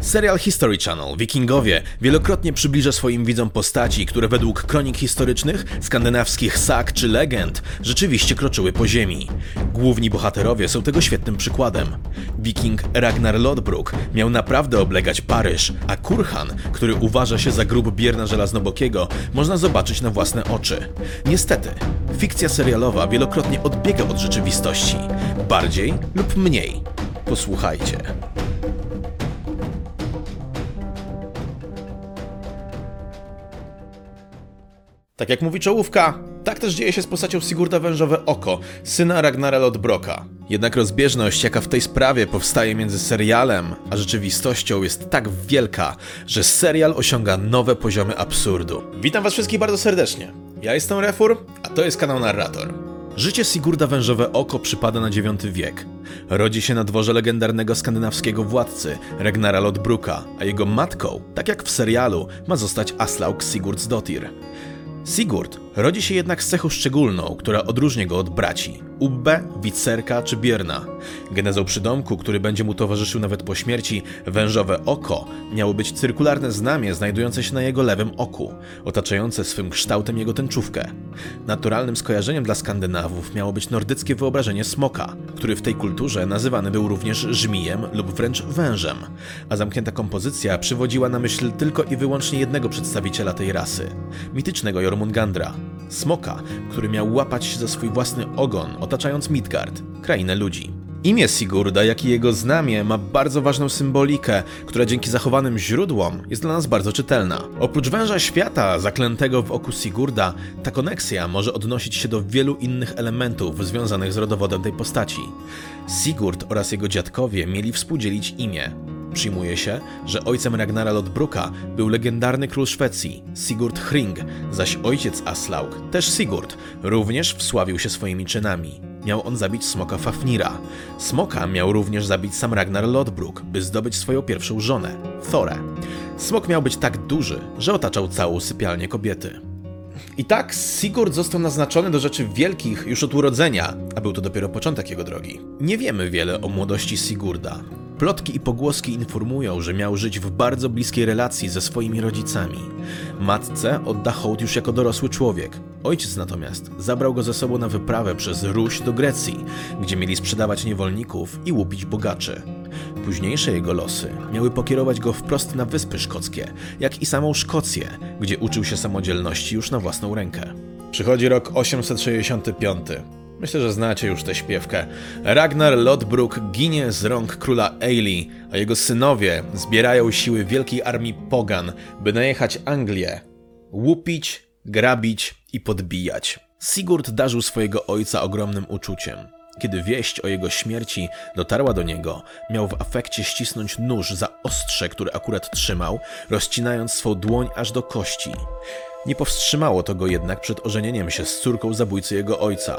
Serial History Channel Wikingowie wielokrotnie przybliża swoim widzom postaci, które według kronik historycznych, skandynawskich sag czy legend rzeczywiście kroczyły po ziemi. Główni bohaterowie są tego świetnym przykładem. Wiking Ragnar Lodbrok miał naprawdę oblegać Paryż, a Kurhan, który uważa się za grób Bierna Żelaznobokiego, można zobaczyć na własne oczy. Niestety, fikcja serialowa wielokrotnie odbiega od rzeczywistości. Bardziej lub mniej. Posłuchajcie. Tak jak mówi czołówka, tak też dzieje się z postacią Sigurda Wężowe Oko, syna Ragnara Lodbroka. Jednak rozbieżność, jaka w tej sprawie powstaje między serialem a rzeczywistością jest tak wielka, że serial osiąga nowe poziomy absurdu. Witam was wszystkich bardzo serdecznie. Ja jestem Refur, a to jest kanał Narrator. Życie Sigurda Wężowe Oko przypada na IX wiek. Rodzi się na dworze legendarnego skandynawskiego władcy Ragnara Lodbruka, a jego matką, tak jak w serialu, ma zostać Aslaug Sigurdsdottir. Sigurd rodzi się jednak z cechą szczególną, która odróżnia go od braci Ubbe, Witserka czy Bierna. Genezą przydomku, który będzie mu towarzyszył nawet po śmierci, wężowe oko, miało być cyrkularne znamie znajdujące się na jego lewym oku, otaczające swym kształtem jego tęczówkę. Naturalnym skojarzeniem dla Skandynawów miało być nordyckie wyobrażenie smoka, który w tej kulturze nazywany był również żmijem lub wręcz wężem, a zamknięta kompozycja przywodziła na myśl tylko i wyłącznie jednego przedstawiciela tej rasy, mitycznego Jormungandra, smoka, który miał łapać się za swój własny ogon, otaczając Midgard, krainę ludzi. Imię Sigurda, jak i jego znamie ma bardzo ważną symbolikę, która dzięki zachowanym źródłom jest dla nas bardzo czytelna. Oprócz węża świata zaklętego w oku Sigurda, ta koneksja może odnosić się do wielu innych elementów związanych z rodowodem tej postaci. Sigurd oraz jego dziadkowie mieli współdzielić imię. Przyjmuje się, że ojcem Ragnara Lodbruka był legendarny król Szwecji, Sigurd Hring, zaś ojciec Aslaug, też Sigurd, również wsławił się swoimi czynami. Miał on zabić smoka Fafnira. Smoka miał również zabić sam Ragnar Lodbrok, by zdobyć swoją pierwszą żonę, Thorę. Smok miał być tak duży, że otaczał całą sypialnię kobiety. I tak Sigurd został naznaczony do rzeczy wielkich już od urodzenia, a był to dopiero początek jego drogi. Nie wiemy wiele o młodości Sigurda. Plotki i pogłoski informują, że miał żyć w bardzo bliskiej relacji ze swoimi rodzicami. Matce odda hołd już jako dorosły człowiek. Ojciec natomiast zabrał go ze sobą na wyprawę przez Ruś do Grecji, gdzie mieli sprzedawać niewolników i łupić bogaczy. Późniejsze jego losy miały pokierować go wprost na Wyspy Szkockie, jak i samą Szkocję, gdzie uczył się samodzielności już na własną rękę. Przychodzi rok 865. Myślę, że znacie już tę śpiewkę. Ragnar Lodbrok ginie z rąk króla Eili, a jego synowie zbierają siły wielkiej armii pogan, by najechać Anglię, łupić, grabić i podbijać. Sigurd darzył swojego ojca ogromnym uczuciem. Kiedy wieść o jego śmierci dotarła do niego, miał w afekcie ścisnąć nóż za ostrze, który akurat trzymał, rozcinając swą dłoń aż do kości. Nie powstrzymało to go jednak przed ożenieniem się z córką zabójcy jego ojca.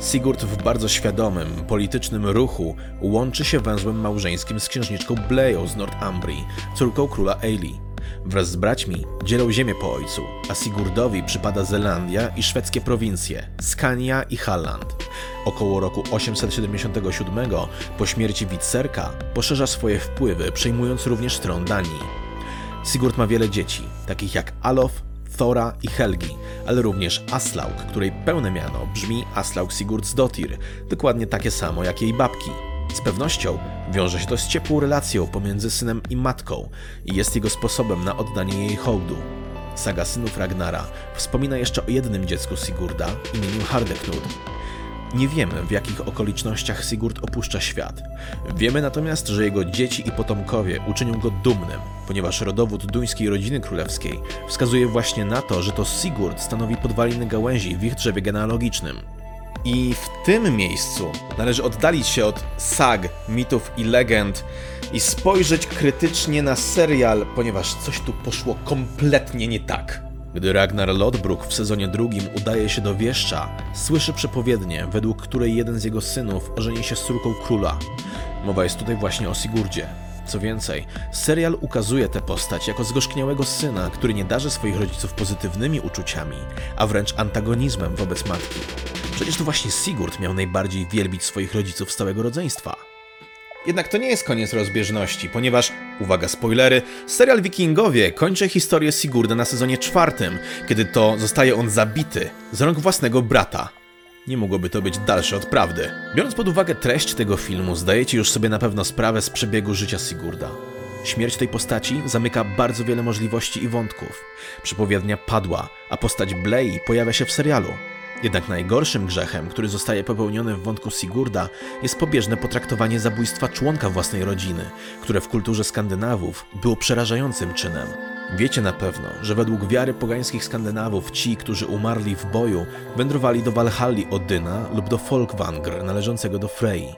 Sigurd w bardzo świadomym, politycznym ruchu łączy się węzłem małżeńskim z księżniczką Bleją z Northumbrii, córką króla Eili. Wraz z braćmi dzielą ziemię po ojcu, a Sigurdowi przypada Zelandia i szwedzkie prowincje, Skania i Halland. Około roku 877 po śmierci Witserka poszerza swoje wpływy, przejmując również tron Danii. Sigurd ma wiele dzieci, takich jak Alof, Thora i Helgi, ale również Aslaug, której pełne miano brzmi Aslaug Sigurdsdottir, dokładnie takie samo jak jej babki. Z pewnością wiąże się to z ciepłą relacją pomiędzy synem i matką i jest jego sposobem na oddanie jej hołdu. Saga synów Ragnara wspomina jeszcze o jednym dziecku Sigurda imieniu Hardeknud. Nie wiemy, w jakich okolicznościach Sigurd opuszcza świat. Wiemy natomiast, że jego dzieci i potomkowie uczynią go dumnym, ponieważ rodowód duńskiej rodziny królewskiej wskazuje właśnie na to, że to Sigurd stanowi podwaliny gałęzi w ich drzewie genealogicznym. I w tym miejscu należy oddalić się od sag, mitów i legend i spojrzeć krytycznie na serial, ponieważ coś tu poszło kompletnie nie tak. Gdy Ragnar Lodbrok w sezonie drugim udaje się do wieszcza, słyszy przepowiednię, według której jeden z jego synów ożeni się z córką króla. Mowa jest tutaj właśnie o Sigurdzie. Co więcej, serial ukazuje tę postać jako zgorzkniałego syna, który nie darzy swoich rodziców pozytywnymi uczuciami, a wręcz antagonizmem wobec matki. Przecież to właśnie Sigurd miał najbardziej wielbić swoich rodziców z całego rodzeństwa. Jednak to nie jest koniec rozbieżności, ponieważ, uwaga spoilery, serial Wikingowie kończy historię Sigurda na sezonie czwartym, kiedy to zostaje on zabity z rąk własnego brata. Nie mogłoby to być dalsze od prawdy. Biorąc pod uwagę treść tego filmu, zdajecie już sobie na pewno sprawę z przebiegu życia Sigurda. Śmierć tej postaci zamyka bardzo wiele możliwości i wątków. Przepowiednia padła, a postać Blei pojawia się w serialu. Jednak najgorszym grzechem, który zostaje popełniony w wątku Sigurda, jest pobieżne potraktowanie zabójstwa członka własnej rodziny, które w kulturze Skandynawów było przerażającym czynem. Wiecie na pewno, że według wiary pogańskich Skandynawów ci, którzy umarli w boju, wędrowali do Walhalli Odyna lub do Folkwangr należącego do Frey.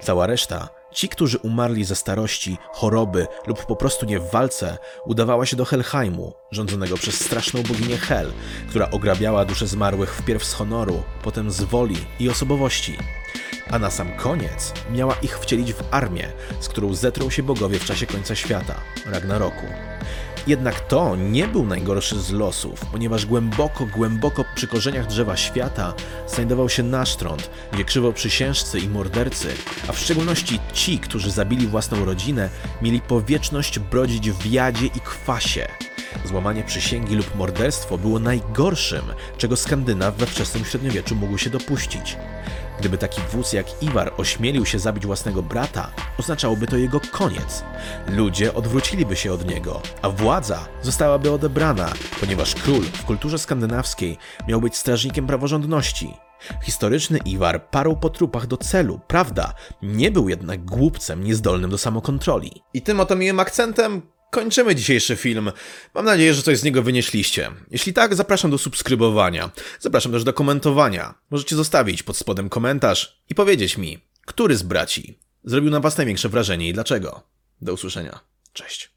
Cała reszta, ci, którzy umarli ze starości, choroby lub po prostu nie w walce, udawała się do Helheimu, rządzonego przez straszną boginię Hel, która ograbiała dusze zmarłych wpierw z honoru, potem z woli i osobowości. A na sam koniec miała ich wcielić w armię, z którą zetrą się bogowie w czasie końca świata, Ragnaroku. Jednak to nie był najgorszy z losów, ponieważ głęboko, głęboko przy korzeniach drzewa świata znajdował się Nasztrąd, gdzie krzywoprzysiężcy i mordercy, a w szczególności ci, którzy zabili własną rodzinę, mieli po wieczność brodzić w jadzie i kwasie. Złamanie przysięgi lub morderstwo było najgorszym, czego Skandynaw we wczesnym średniowieczu mógł się dopuścić. Gdyby taki wódz jak Iwar ośmielił się zabić własnego brata, oznaczałoby to jego koniec. Ludzie odwróciliby się od niego, a władza zostałaby odebrana, ponieważ król w kulturze skandynawskiej miał być strażnikiem praworządności. Historyczny Iwar parł po trupach do celu, prawda? Nie był jednak głupcem niezdolnym do samokontroli. I tym oto miłym akcentem Kończymy dzisiejszy film. Mam nadzieję, że coś z niego wynieśliście. Jeśli tak, zapraszam do subskrybowania. Zapraszam też do komentowania. Możecie zostawić pod spodem komentarz i powiedzieć mi, który z braci zrobił na was największe wrażenie i dlaczego. Do usłyszenia. Cześć.